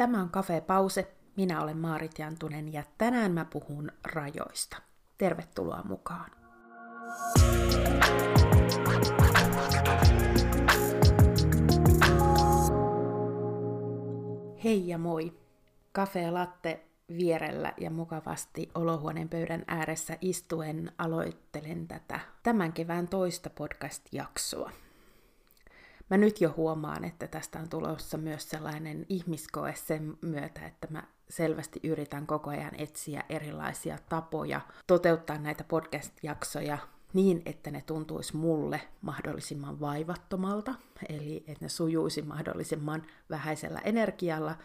Tämä on Cafe Pause. Minä olen Maarit Jantunen ja tänään mä puhun rajoista. Tervetuloa mukaan. Hei ja moi! Cafe Latte vierellä ja mukavasti olohuoneen pöydän ääressä istuen aloittelen tätä tämän kevään toista podcast-jaksoa. Mä nyt jo huomaan, että tästä on tulossa myös sellainen ihmiskoe sen myötä, että mä selvästi yritän koko ajan etsiä erilaisia tapoja toteuttaa näitä podcast-jaksoja niin, että ne tuntuisi mulle mahdollisimman vaivattomalta, eli että ne sujuisi mahdollisimman vähäisellä energialla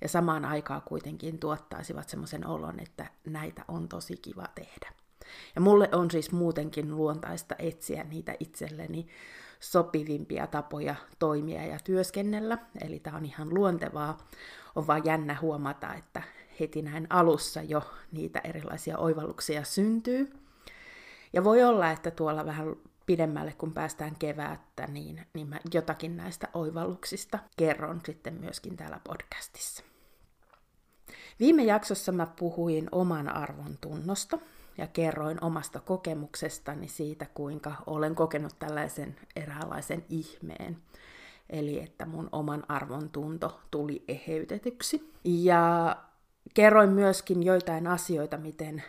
ja samaan aikaan kuitenkin tuottaisivat semmoisen olon, että näitä on tosi kiva tehdä. Ja mulle on siis muutenkin luontaista etsiä niitä itselleni sopivimpia tapoja toimia ja työskennellä, eli tämä on ihan luontevaa. On vaan jännä huomata, että heti näin alussa jo niitä erilaisia oivalluksia syntyy. Ja voi olla, että tuolla vähän pidemmälle, kun päästään keväättä, niin, niin mä jotakin näistä oivalluksista kerron sitten myöskin täällä podcastissa. Viime jaksossa mä puhuin oman arvon tunnosta ja kerroin omasta kokemuksestani siitä, kuinka olen kokenut tällaisen eräänlaisen ihmeen. Eli että mun oman arvon tunto tuli eheytetyksi. Ja kerroin myöskin joitain asioita, miten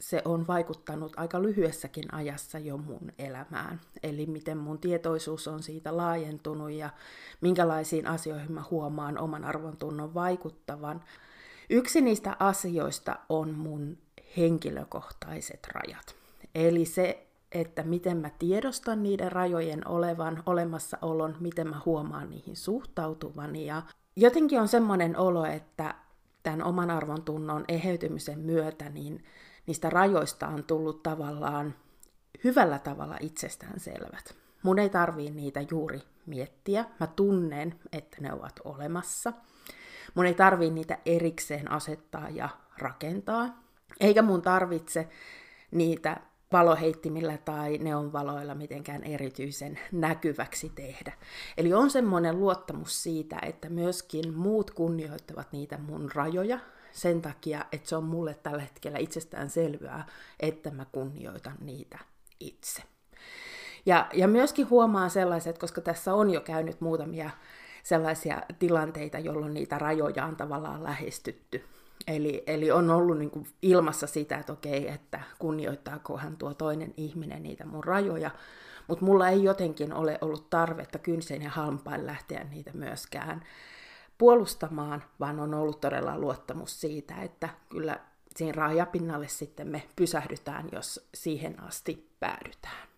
se on vaikuttanut aika lyhyessäkin ajassa jo mun elämään. Eli miten mun tietoisuus on siitä laajentunut ja minkälaisiin asioihin mä huomaan oman arvon tunnon vaikuttavan. Yksi niistä asioista on mun henkilökohtaiset rajat. Eli se, että miten mä tiedostan niiden rajojen olevan, olemassaolon, miten mä huomaan niihin suhtautuvan. Ja jotenkin on semmoinen olo, että tämän oman arvon tunnon eheytymisen myötä, niin niistä rajoista on tullut tavallaan hyvällä tavalla itsestään selvät. Mun ei tarvii niitä juuri miettiä. Mä tunnen, että ne ovat olemassa. Mun ei tarvii niitä erikseen asettaa ja rakentaa. Eikä mun tarvitse niitä valoheittimillä tai neonvaloilla mitenkään erityisen näkyväksi tehdä. Eli on semmoinen luottamus siitä, että myöskin muut kunnioittavat niitä mun rajoja sen takia, että se on mulle tällä hetkellä itsestään selvää, että mä kunnioitan niitä itse. Ja, ja myöskin huomaan sellaiset, koska tässä on jo käynyt muutamia sellaisia tilanteita, jolloin niitä rajoja on tavallaan lähestytty. Eli, eli on ollut niin kuin ilmassa sitä, että okei, että kunnioittaakohan tuo toinen ihminen niitä mun rajoja, mutta mulla ei jotenkin ole ollut tarvetta kynseen ja halmpain lähteä niitä myöskään puolustamaan, vaan on ollut todella luottamus siitä, että kyllä siinä rajapinnalle sitten me pysähdytään, jos siihen asti päädytään.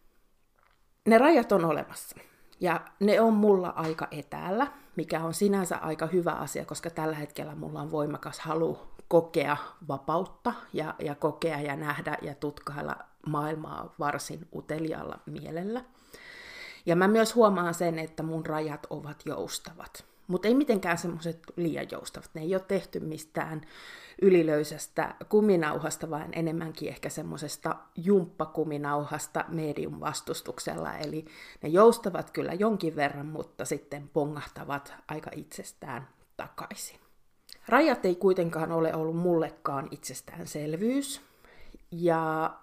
Ne rajat on olemassa. Ja ne on mulla aika etäällä, mikä on sinänsä aika hyvä asia, koska tällä hetkellä mulla on voimakas halu kokea vapautta ja, ja kokea ja nähdä ja tutkailla maailmaa varsin utelialla mielellä. Ja mä myös huomaan sen, että mun rajat ovat joustavat. Mutta ei mitenkään semmoiset liian joustavat. Ne ei ole tehty mistään ylilöysästä kuminauhasta, vaan enemmänkin ehkä semmoisesta jumppakuminauhasta medium vastustuksella. Eli ne joustavat kyllä jonkin verran, mutta sitten pongahtavat aika itsestään takaisin. Rajat ei kuitenkaan ole ollut mullekaan itsestäänselvyys, ja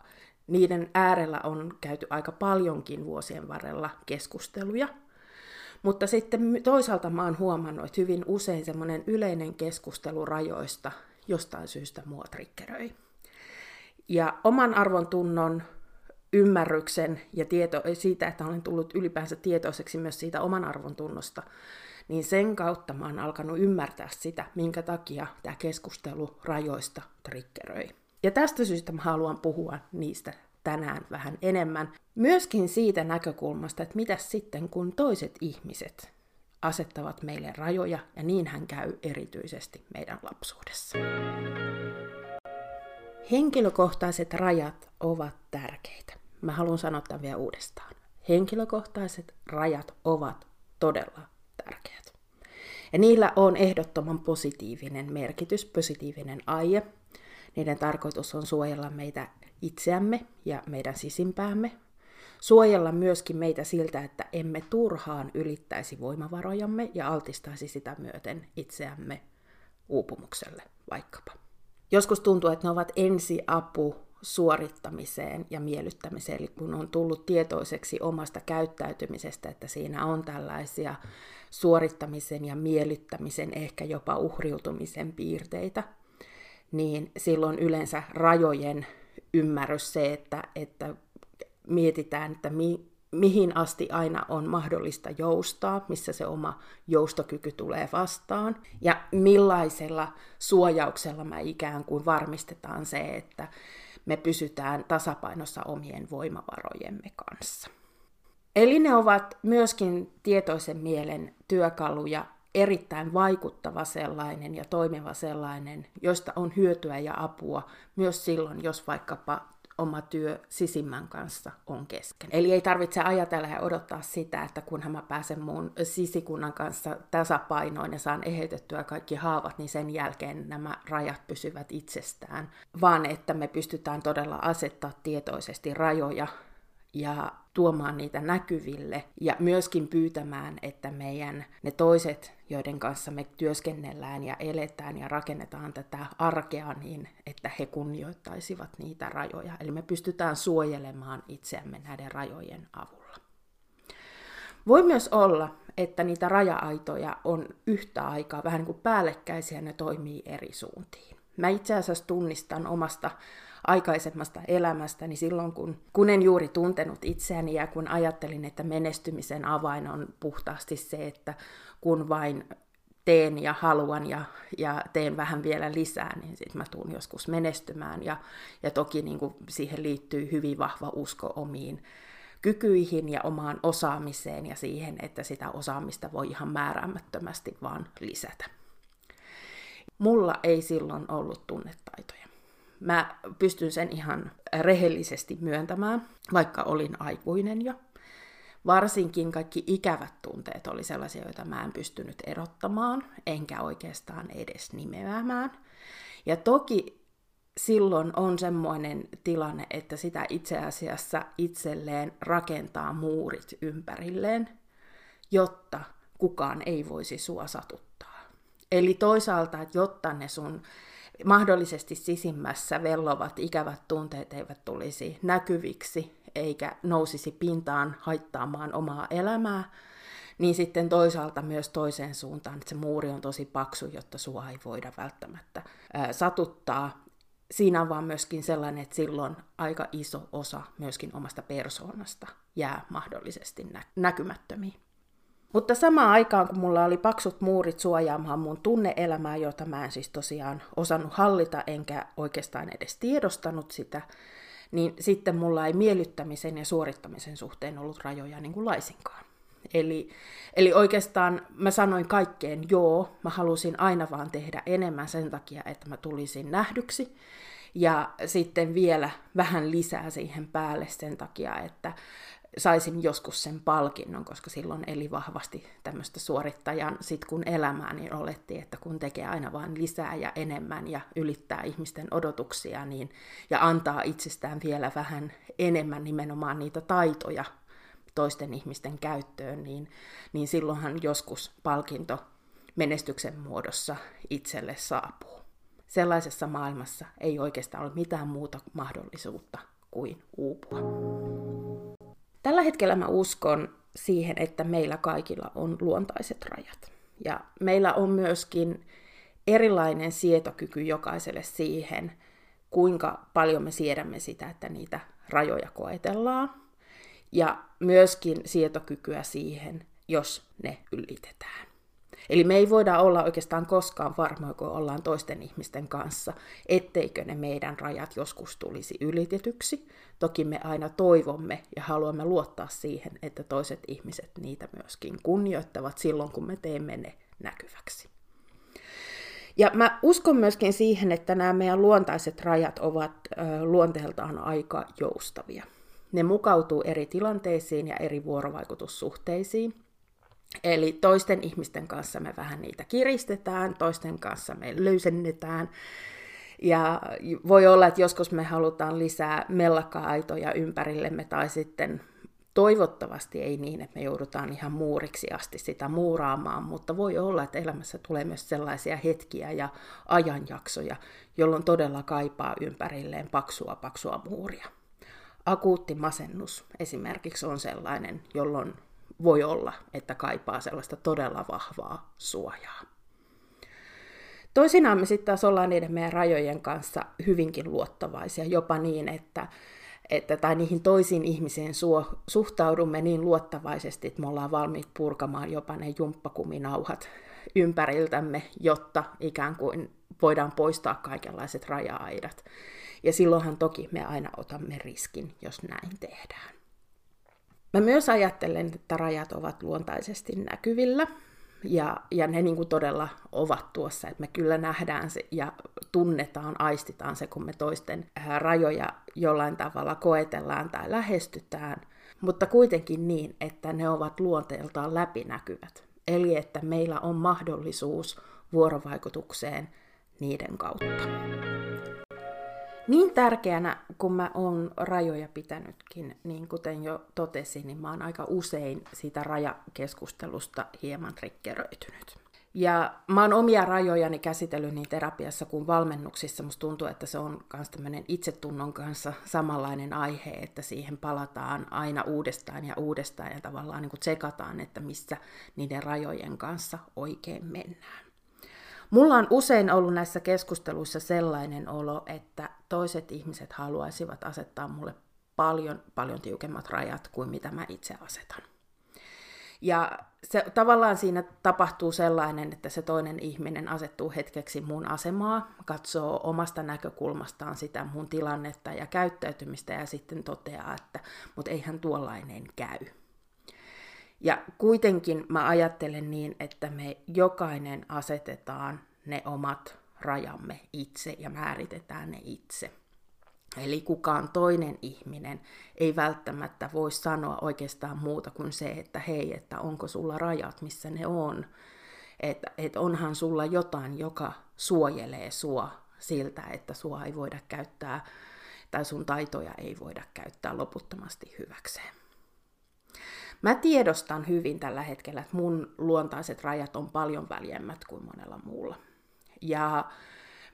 niiden äärellä on käyty aika paljonkin vuosien varrella keskusteluja – mutta sitten toisaalta mä oon huomannut, että hyvin usein semmoinen yleinen keskustelu rajoista jostain syystä mua triggeröi. Ja oman arvon tunnon ymmärryksen ja tieto, siitä, että olen tullut ylipäänsä tietoiseksi myös siitä oman arvon tunnosta, niin sen kautta mä oon alkanut ymmärtää sitä, minkä takia tämä keskustelu rajoista triggeröi. Ja tästä syystä mä haluan puhua niistä tänään vähän enemmän. Myöskin siitä näkökulmasta, että mitä sitten kun toiset ihmiset asettavat meille rajoja, ja niin hän käy erityisesti meidän lapsuudessa. Henkilökohtaiset rajat ovat tärkeitä. Mä haluan sanoa tämän vielä uudestaan. Henkilökohtaiset rajat ovat todella tärkeät. Ja niillä on ehdottoman positiivinen merkitys, positiivinen aie. Niiden tarkoitus on suojella meitä itseämme ja meidän sisimpäämme, suojella myöskin meitä siltä, että emme turhaan ylittäisi voimavarojamme ja altistaisi sitä myöten itseämme uupumukselle vaikkapa. Joskus tuntuu, että ne ovat ensiapu suorittamiseen ja miellyttämiseen, eli kun on tullut tietoiseksi omasta käyttäytymisestä, että siinä on tällaisia suorittamisen ja miellyttämisen, ehkä jopa uhriutumisen piirteitä, niin silloin yleensä rajojen ymmärrys se, että, että mietitään, että mi, mihin asti aina on mahdollista joustaa, missä se oma joustokyky tulee vastaan, ja millaisella suojauksella me ikään kuin varmistetaan se, että me pysytään tasapainossa omien voimavarojemme kanssa. Eli ne ovat myöskin tietoisen mielen työkaluja, erittäin vaikuttava sellainen ja toimiva sellainen, josta on hyötyä ja apua myös silloin, jos vaikkapa oma työ sisimmän kanssa on kesken. Eli ei tarvitse ajatella ja odottaa sitä, että kunhan mä pääsen mun sisikunnan kanssa tasapainoon ja saan eheytettyä kaikki haavat, niin sen jälkeen nämä rajat pysyvät itsestään, vaan että me pystytään todella asettaa tietoisesti rajoja ja tuomaan niitä näkyville ja myöskin pyytämään, että meidän ne toiset, joiden kanssa me työskennellään ja eletään ja rakennetaan tätä arkea niin, että he kunnioittaisivat niitä rajoja. Eli me pystytään suojelemaan itseämme näiden rajojen avulla. Voi myös olla, että niitä raja-aitoja on yhtä aikaa vähän niin kuin päällekkäisiä, ne toimii eri suuntiin. Mä itse asiassa tunnistan omasta aikaisemmasta elämästäni niin silloin, kun, kun en juuri tuntenut itseäni ja kun ajattelin, että menestymisen avain on puhtaasti se, että kun vain teen ja haluan ja, ja teen vähän vielä lisää, niin sitten mä tuun joskus menestymään. Ja, ja toki niin kuin siihen liittyy hyvin vahva usko omiin kykyihin ja omaan osaamiseen ja siihen, että sitä osaamista voi ihan määräämättömästi vaan lisätä. Mulla ei silloin ollut tunnetaitoja. Mä pystyn sen ihan rehellisesti myöntämään, vaikka olin aikuinen jo. Varsinkin kaikki ikävät tunteet oli sellaisia, joita mä en pystynyt erottamaan, enkä oikeastaan edes nimeämään. Ja toki silloin on semmoinen tilanne, että sitä itse asiassa itselleen rakentaa muurit ympärilleen, jotta kukaan ei voisi sua satuttaa. Eli toisaalta, että jotta ne sun mahdollisesti sisimmässä vellovat ikävät tunteet eivät tulisi näkyviksi eikä nousisi pintaan haittaamaan omaa elämää, niin sitten toisaalta myös toiseen suuntaan, että se muuri on tosi paksu, jotta sua ei voida välttämättä ää, satuttaa. Siinä on vaan myöskin sellainen, että silloin aika iso osa myöskin omasta persoonasta jää mahdollisesti nä- näkymättömiin. Mutta samaan aikaan, kun mulla oli paksut muurit suojaamaan mun tunneelämää, jota mä en siis tosiaan osannut hallita, enkä oikeastaan edes tiedostanut sitä, niin sitten mulla ei miellyttämisen ja suorittamisen suhteen ollut rajoja niin kuin laisinkaan. Eli, eli oikeastaan mä sanoin kaikkeen joo, mä halusin aina vaan tehdä enemmän sen takia, että mä tulisin nähdyksi. Ja sitten vielä vähän lisää siihen päälle sen takia, että saisin joskus sen palkinnon, koska silloin eli vahvasti tämmöistä suorittajan sit kun elämää, niin olettiin, että kun tekee aina vain lisää ja enemmän ja ylittää ihmisten odotuksia niin, ja antaa itsestään vielä vähän enemmän nimenomaan niitä taitoja toisten ihmisten käyttöön, niin, niin silloinhan joskus palkinto menestyksen muodossa itselle saapuu. Sellaisessa maailmassa ei oikeastaan ole mitään muuta mahdollisuutta kuin uupua. Tällä hetkellä mä uskon siihen, että meillä kaikilla on luontaiset rajat. Ja meillä on myöskin erilainen sietokyky jokaiselle siihen, kuinka paljon me siedämme sitä, että niitä rajoja koetellaan. Ja myöskin sietokykyä siihen, jos ne ylitetään. Eli me ei voida olla oikeastaan koskaan varmoja, kun ollaan toisten ihmisten kanssa, etteikö ne meidän rajat joskus tulisi ylitetyksi. Toki me aina toivomme ja haluamme luottaa siihen, että toiset ihmiset niitä myöskin kunnioittavat silloin, kun me teemme ne näkyväksi. Ja mä uskon myöskin siihen, että nämä meidän luontaiset rajat ovat luonteeltaan aika joustavia. Ne mukautuu eri tilanteisiin ja eri vuorovaikutussuhteisiin. Eli toisten ihmisten kanssa me vähän niitä kiristetään, toisten kanssa me löysennetään. Ja voi olla, että joskus me halutaan lisää mellakka-aitoja ympärillemme tai sitten Toivottavasti ei niin, että me joudutaan ihan muuriksi asti sitä muuraamaan, mutta voi olla, että elämässä tulee myös sellaisia hetkiä ja ajanjaksoja, jolloin todella kaipaa ympärilleen paksua paksua muuria. Akuutti masennus esimerkiksi on sellainen, jolloin voi olla, että kaipaa sellaista todella vahvaa suojaa. Toisinaan me sitten taas ollaan niiden meidän rajojen kanssa hyvinkin luottavaisia, jopa niin, että, että tai niihin toisiin ihmiseen suo, suhtaudumme niin luottavaisesti, että me ollaan valmiit purkamaan jopa ne jumppakuminauhat ympäriltämme, jotta ikään kuin voidaan poistaa kaikenlaiset raja-aidat. Ja silloinhan toki me aina otamme riskin, jos näin tehdään. Mä myös ajattelen, että rajat ovat luontaisesti näkyvillä, ja, ja ne niin kuin todella ovat tuossa, että me kyllä nähdään se ja tunnetaan, aistitaan se, kun me toisten rajoja jollain tavalla koetellaan tai lähestytään, mutta kuitenkin niin, että ne ovat luonteeltaan läpinäkyvät. Eli että meillä on mahdollisuus vuorovaikutukseen niiden kautta. Niin tärkeänä, kun mä oon rajoja pitänytkin, niin kuten jo totesin, niin mä oon aika usein siitä rajakeskustelusta hieman triggeröitynyt. Ja mä oon omia rajojani käsitellyt niin terapiassa kuin valmennuksissa. Musta tuntuu, että se on myös tämmöinen itsetunnon kanssa samanlainen aihe, että siihen palataan aina uudestaan ja uudestaan ja tavallaan niin kuin tsekataan, että missä niiden rajojen kanssa oikein mennään. Mulla on usein ollut näissä keskusteluissa sellainen olo, että toiset ihmiset haluaisivat asettaa mulle paljon, paljon tiukemmat rajat kuin mitä mä itse asetan. Ja se, tavallaan siinä tapahtuu sellainen, että se toinen ihminen asettuu hetkeksi mun asemaa, katsoo omasta näkökulmastaan sitä mun tilannetta ja käyttäytymistä ja sitten toteaa, että mutta eihän tuollainen käy. Ja kuitenkin mä ajattelen niin, että me jokainen asetetaan ne omat rajamme itse ja määritetään ne itse. Eli kukaan toinen ihminen ei välttämättä voi sanoa oikeastaan muuta kuin se, että hei, että onko sulla rajat, missä ne on. Että et onhan sulla jotain, joka suojelee sua siltä, että sua ei voida käyttää tai sun taitoja ei voida käyttää loputtomasti hyväkseen. Mä tiedostan hyvin tällä hetkellä, että mun luontaiset rajat on paljon väljemmät kuin monella muulla. Ja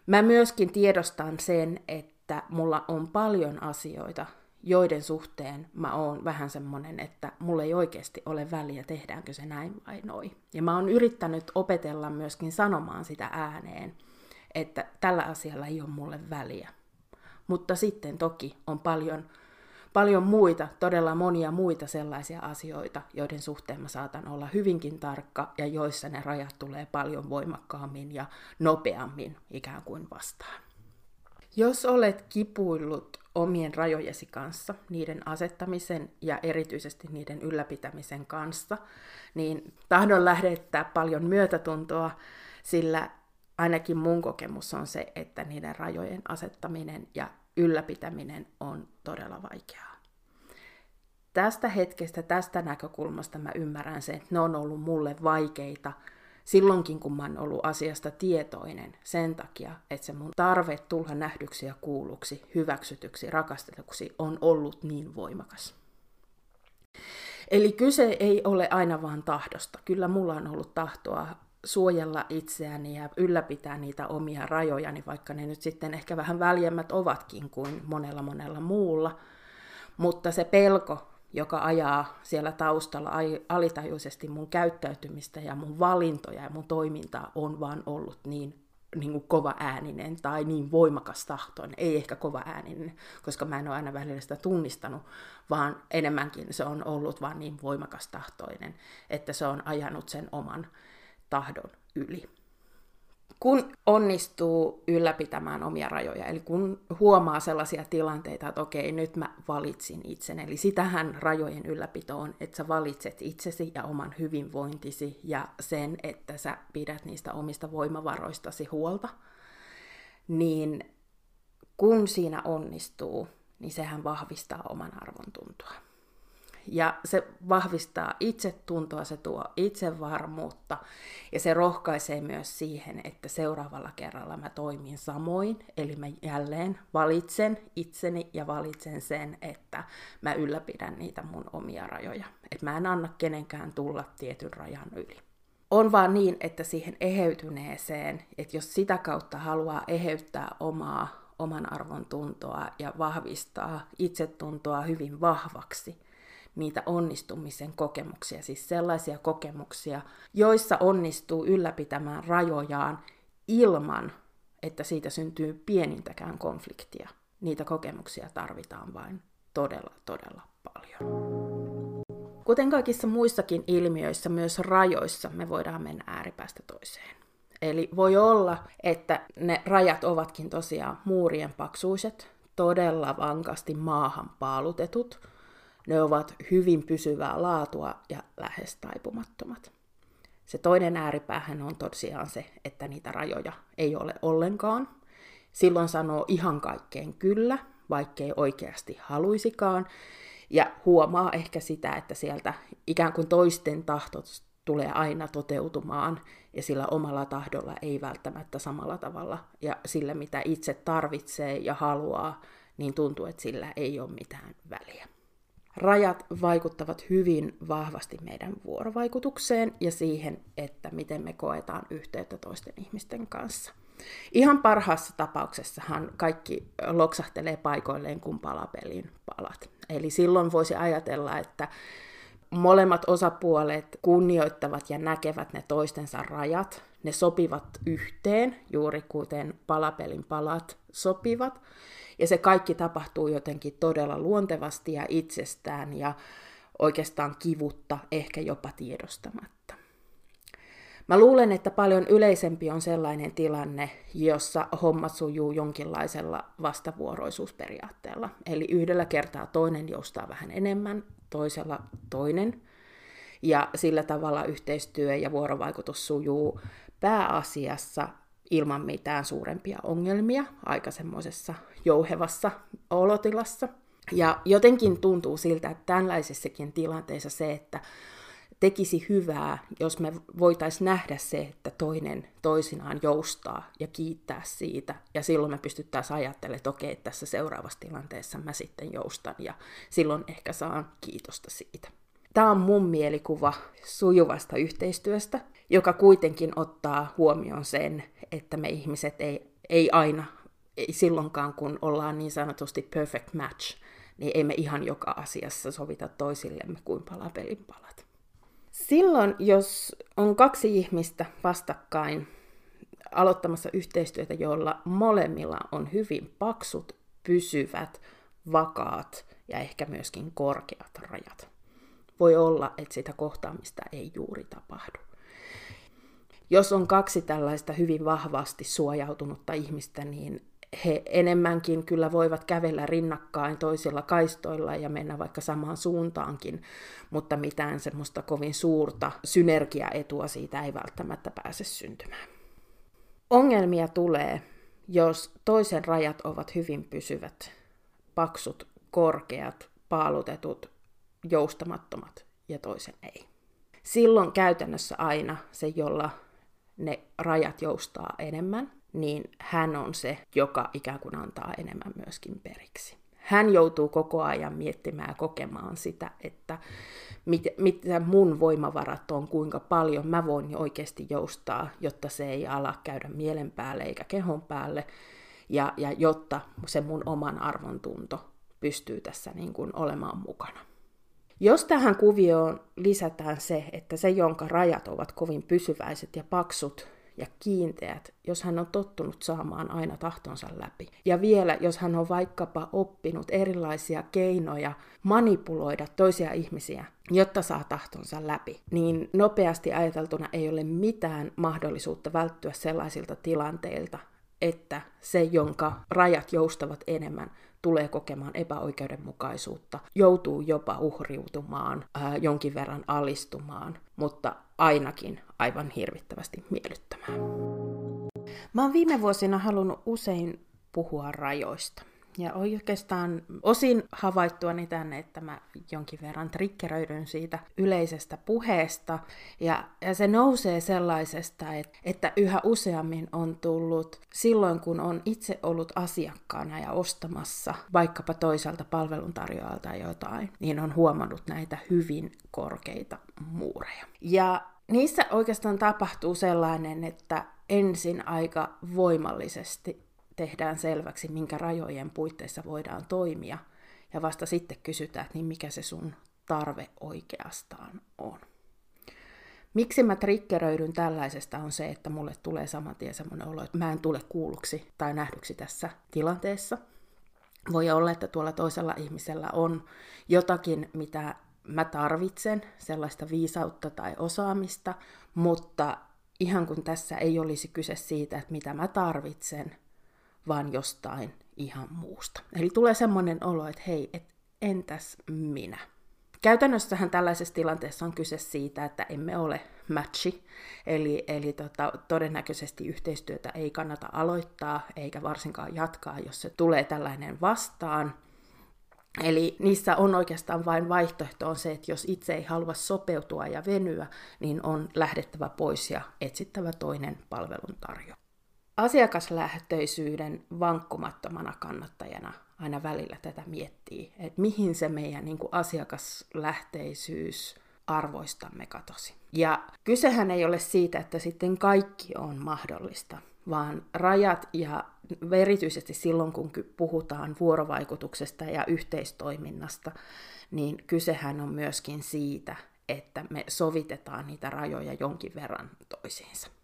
mä myöskin tiedostan sen, että mulla on paljon asioita, joiden suhteen mä oon vähän semmonen, että mulla ei oikeasti ole väliä, tehdäänkö se näin vai noin. Ja mä oon yrittänyt opetella myöskin sanomaan sitä ääneen, että tällä asialla ei ole mulle väliä. Mutta sitten toki on paljon paljon muita, todella monia muita sellaisia asioita, joiden suhteen mä saatan olla hyvinkin tarkka ja joissa ne rajat tulee paljon voimakkaammin ja nopeammin ikään kuin vastaan. Jos olet kipuillut omien rajojesi kanssa, niiden asettamisen ja erityisesti niiden ylläpitämisen kanssa, niin tahdon lähettää paljon myötätuntoa, sillä ainakin mun kokemus on se, että niiden rajojen asettaminen ja ylläpitäminen on todella vaikeaa. Tästä hetkestä, tästä näkökulmasta mä ymmärrän sen, että ne on ollut mulle vaikeita silloinkin, kun mä oon ollut asiasta tietoinen sen takia, että se mun tarve tulla nähdyksi ja kuulluksi, hyväksytyksi, rakastetuksi on ollut niin voimakas. Eli kyse ei ole aina vaan tahdosta. Kyllä mulla on ollut tahtoa suojella itseäni ja ylläpitää niitä omia rajojani, vaikka ne nyt sitten ehkä vähän väljemmät ovatkin kuin monella monella muulla. Mutta se pelko, joka ajaa siellä taustalla alitajuisesti mun käyttäytymistä ja mun valintoja ja mun toimintaa, on vaan ollut niin, niin kuin kova ääninen tai niin voimakas tahtoinen. Ei ehkä kova ääninen, koska mä en ole aina välillä sitä tunnistanut, vaan enemmänkin se on ollut vaan niin voimakas tahtoinen, että se on ajanut sen oman tahdon yli. Kun onnistuu ylläpitämään omia rajoja, eli kun huomaa sellaisia tilanteita, että okei, nyt mä valitsin itsen, eli sitähän rajojen ylläpito on, että sä valitset itsesi ja oman hyvinvointisi ja sen, että sä pidät niistä omista voimavaroistasi huolta, niin kun siinä onnistuu, niin sehän vahvistaa oman arvon tuntua. Ja se vahvistaa itsetuntoa, se tuo itsevarmuutta ja se rohkaisee myös siihen, että seuraavalla kerralla mä toimin samoin. Eli mä jälleen valitsen itseni ja valitsen sen, että mä ylläpidän niitä mun omia rajoja. Että mä en anna kenenkään tulla tietyn rajan yli. On vaan niin, että siihen eheytyneeseen, että jos sitä kautta haluaa eheyttää omaa oman arvon tuntoa ja vahvistaa itsetuntoa hyvin vahvaksi, niitä onnistumisen kokemuksia, siis sellaisia kokemuksia, joissa onnistuu ylläpitämään rajojaan ilman, että siitä syntyy pienintäkään konfliktia. Niitä kokemuksia tarvitaan vain todella, todella paljon. Kuten kaikissa muissakin ilmiöissä, myös rajoissa me voidaan mennä ääripäästä toiseen. Eli voi olla, että ne rajat ovatkin tosiaan muurien paksuiset, todella vankasti maahan paalutetut. Ne ovat hyvin pysyvää laatua ja lähes taipumattomat. Se toinen ääripäähän on tosiaan se, että niitä rajoja ei ole ollenkaan. Silloin sanoo ihan kaikkeen kyllä, vaikkei oikeasti haluisikaan. Ja huomaa ehkä sitä, että sieltä ikään kuin toisten tahtot tulee aina toteutumaan ja sillä omalla tahdolla ei välttämättä samalla tavalla. Ja sillä, mitä itse tarvitsee ja haluaa, niin tuntuu, että sillä ei ole mitään väliä. Rajat vaikuttavat hyvin vahvasti meidän vuorovaikutukseen ja siihen, että miten me koetaan yhteyttä toisten ihmisten kanssa. Ihan parhaassa tapauksessahan kaikki loksahtelee paikoilleen kuin palapelin palat. Eli silloin voisi ajatella, että molemmat osapuolet kunnioittavat ja näkevät ne toistensa rajat. Ne sopivat yhteen, juuri kuten palapelin palat sopivat. Ja se kaikki tapahtuu jotenkin todella luontevasti ja itsestään ja oikeastaan kivutta, ehkä jopa tiedostamatta. Mä luulen, että paljon yleisempi on sellainen tilanne, jossa homma sujuu jonkinlaisella vastavuoroisuusperiaatteella. Eli yhdellä kertaa toinen joustaa vähän enemmän, toisella toinen. Ja sillä tavalla yhteistyö ja vuorovaikutus sujuu pääasiassa ilman mitään suurempia ongelmia aika semmoisessa jouhevassa olotilassa. Ja jotenkin tuntuu siltä, että tällaisissakin tilanteissa se, että tekisi hyvää, jos me voitaisiin nähdä se, että toinen toisinaan joustaa ja kiittää siitä. Ja silloin me pystyttäisiin ajattelemaan, että okei, tässä seuraavassa tilanteessa mä sitten joustan ja silloin ehkä saan kiitosta siitä. Tämä on mun mielikuva sujuvasta yhteistyöstä, joka kuitenkin ottaa huomioon sen, että me ihmiset ei, ei aina, ei silloinkaan kun ollaan niin sanotusti perfect match, niin ei me ihan joka asiassa sovita toisillemme kuin palapelin palat. Silloin, jos on kaksi ihmistä vastakkain aloittamassa yhteistyötä, jolla molemmilla on hyvin paksut, pysyvät, vakaat ja ehkä myöskin korkeat rajat. Voi olla, että sitä kohtaamista ei juuri tapahdu. Jos on kaksi tällaista hyvin vahvasti suojautunutta ihmistä, niin he enemmänkin kyllä voivat kävellä rinnakkain toisilla kaistoilla ja mennä vaikka samaan suuntaankin, mutta mitään semmoista kovin suurta synergiaetua siitä ei välttämättä pääse syntymään. Ongelmia tulee, jos toisen rajat ovat hyvin pysyvät, paksut, korkeat, paalutetut, joustamattomat ja toisen ei. Silloin käytännössä aina se, jolla ne rajat joustaa enemmän, niin hän on se, joka ikään kuin antaa enemmän myöskin periksi. Hän joutuu koko ajan miettimään ja kokemaan sitä, että mit, mitä mun voimavarat on, kuinka paljon mä voin oikeasti joustaa, jotta se ei ala käydä mielen päälle eikä kehon päälle, ja, ja jotta se mun oman arvon tunto pystyy tässä niin kuin olemaan mukana. Jos tähän kuvioon lisätään se, että se, jonka rajat ovat kovin pysyväiset ja paksut, ja kiinteät, jos hän on tottunut saamaan aina tahtonsa läpi. Ja vielä, jos hän on vaikkapa oppinut erilaisia keinoja manipuloida toisia ihmisiä, jotta saa tahtonsa läpi, niin nopeasti ajateltuna ei ole mitään mahdollisuutta välttyä sellaisilta tilanteilta, että se, jonka rajat joustavat enemmän, tulee kokemaan epäoikeudenmukaisuutta, joutuu jopa uhriutumaan, ää, jonkin verran alistumaan, mutta ainakin aivan hirvittävästi miellyttämään. Mä oon viime vuosina halunnut usein puhua rajoista. Ja oikeastaan osin havaittuani tänne, että mä jonkin verran trikkeröidyn siitä yleisestä puheesta. Ja, ja se nousee sellaisesta, että, että yhä useammin on tullut silloin, kun on itse ollut asiakkaana ja ostamassa vaikkapa toiselta palveluntarjoajalta jotain, niin on huomannut näitä hyvin korkeita muureja. Ja niissä oikeastaan tapahtuu sellainen, että ensin aika voimallisesti tehdään selväksi, minkä rajojen puitteissa voidaan toimia, ja vasta sitten kysytään, että niin mikä se sun tarve oikeastaan on. Miksi mä triggeröidyn tällaisesta on se, että mulle tulee saman tien semmoinen olo, että mä en tule kuulluksi tai nähdyksi tässä tilanteessa. Voi olla, että tuolla toisella ihmisellä on jotakin, mitä mä tarvitsen, sellaista viisautta tai osaamista, mutta ihan kun tässä ei olisi kyse siitä, että mitä mä tarvitsen, vaan jostain ihan muusta. Eli tulee semmoinen olo, että hei, et entäs minä? Käytännössähän tällaisessa tilanteessa on kyse siitä, että emme ole matchi, eli, eli tota, todennäköisesti yhteistyötä ei kannata aloittaa eikä varsinkaan jatkaa, jos se tulee tällainen vastaan. Eli niissä on oikeastaan vain vaihtoehto on se, että jos itse ei halua sopeutua ja venyä, niin on lähdettävä pois ja etsittävä toinen palveluntarjo asiakaslähtöisyyden vankkumattomana kannattajana aina välillä tätä miettii, että mihin se meidän niin kuin asiakaslähteisyys arvoistamme katosi. Ja kysehän ei ole siitä, että sitten kaikki on mahdollista, vaan rajat ja erityisesti silloin, kun puhutaan vuorovaikutuksesta ja yhteistoiminnasta, niin kysehän on myöskin siitä, että me sovitetaan niitä rajoja jonkin verran toisiinsa.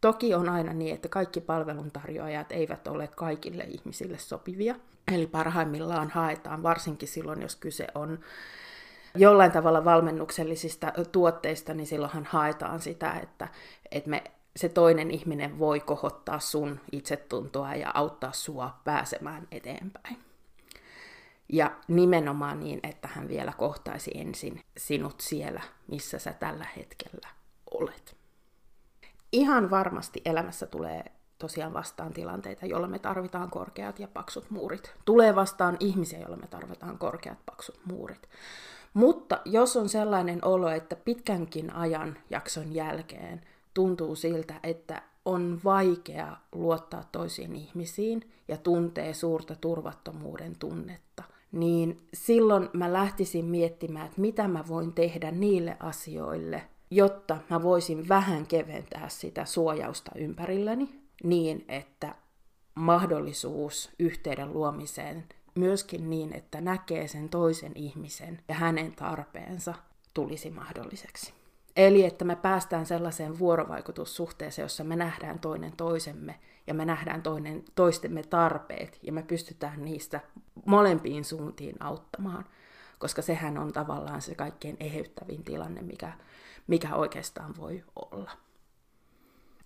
Toki on aina niin, että kaikki palveluntarjoajat eivät ole kaikille ihmisille sopivia. Eli parhaimmillaan haetaan, varsinkin silloin, jos kyse on jollain tavalla valmennuksellisista tuotteista, niin silloinhan haetaan sitä, että, että me, se toinen ihminen voi kohottaa sun itsetuntoa ja auttaa sua pääsemään eteenpäin. Ja nimenomaan niin, että hän vielä kohtaisi ensin sinut siellä, missä sä tällä hetkellä olet ihan varmasti elämässä tulee tosiaan vastaan tilanteita, joilla me tarvitaan korkeat ja paksut muurit. Tulee vastaan ihmisiä, joilla me tarvitaan korkeat paksut muurit. Mutta jos on sellainen olo, että pitkänkin ajan jakson jälkeen tuntuu siltä, että on vaikea luottaa toisiin ihmisiin ja tuntee suurta turvattomuuden tunnetta, niin silloin mä lähtisin miettimään, että mitä mä voin tehdä niille asioille, jotta mä voisin vähän keventää sitä suojausta ympärilläni niin, että mahdollisuus yhteyden luomiseen myöskin niin, että näkee sen toisen ihmisen ja hänen tarpeensa tulisi mahdolliseksi. Eli että me päästään sellaiseen vuorovaikutussuhteeseen, jossa me nähdään toinen toisemme ja me nähdään toinen, toistemme tarpeet ja me pystytään niistä molempiin suuntiin auttamaan, koska sehän on tavallaan se kaikkein eheyttävin tilanne, mikä mikä oikeastaan voi olla.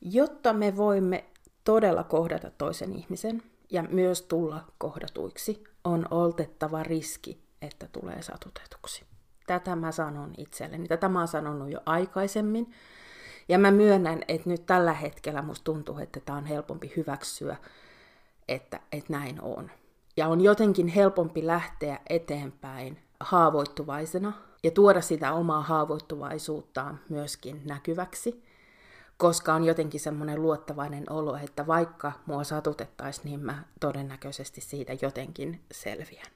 Jotta me voimme todella kohdata toisen ihmisen ja myös tulla kohdatuiksi, on oltettava riski, että tulee satutetuksi. Tätä mä sanon itselleni. Tätä mä oon sanonut jo aikaisemmin. Ja mä myönnän, että nyt tällä hetkellä musta tuntuu, että tämä on helpompi hyväksyä, että, että näin on. Ja on jotenkin helpompi lähteä eteenpäin haavoittuvaisena ja tuoda sitä omaa haavoittuvaisuuttaan myöskin näkyväksi, koska on jotenkin semmoinen luottavainen olo, että vaikka mua satutettaisiin, niin mä todennäköisesti siitä jotenkin selviän.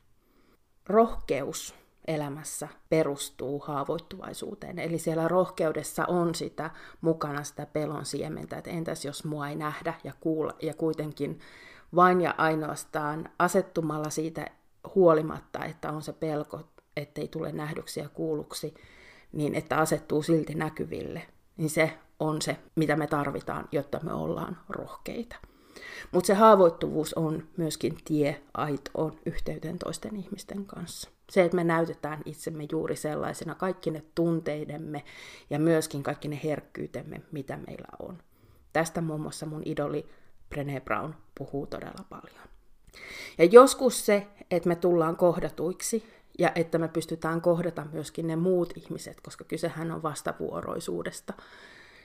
Rohkeus elämässä perustuu haavoittuvaisuuteen. Eli siellä rohkeudessa on sitä mukana sitä pelon siementä, että entäs jos mua ei nähdä ja kuulla, ja kuitenkin vain ja ainoastaan asettumalla siitä huolimatta, että on se pelko ettei tule nähdyksi ja kuulluksi, niin että asettuu silti näkyville, niin se on se, mitä me tarvitaan, jotta me ollaan rohkeita. Mutta se haavoittuvuus on myöskin tie aitoon yhteyteen toisten ihmisten kanssa. Se, että me näytetään itsemme juuri sellaisena, kaikki ne tunteidemme ja myöskin kaikki ne herkkyytemme, mitä meillä on. Tästä muun muassa mun idoli Brené Brown puhuu todella paljon. Ja joskus se, että me tullaan kohdatuiksi ja että me pystytään kohdata myöskin ne muut ihmiset, koska kysehän on vastavuoroisuudesta.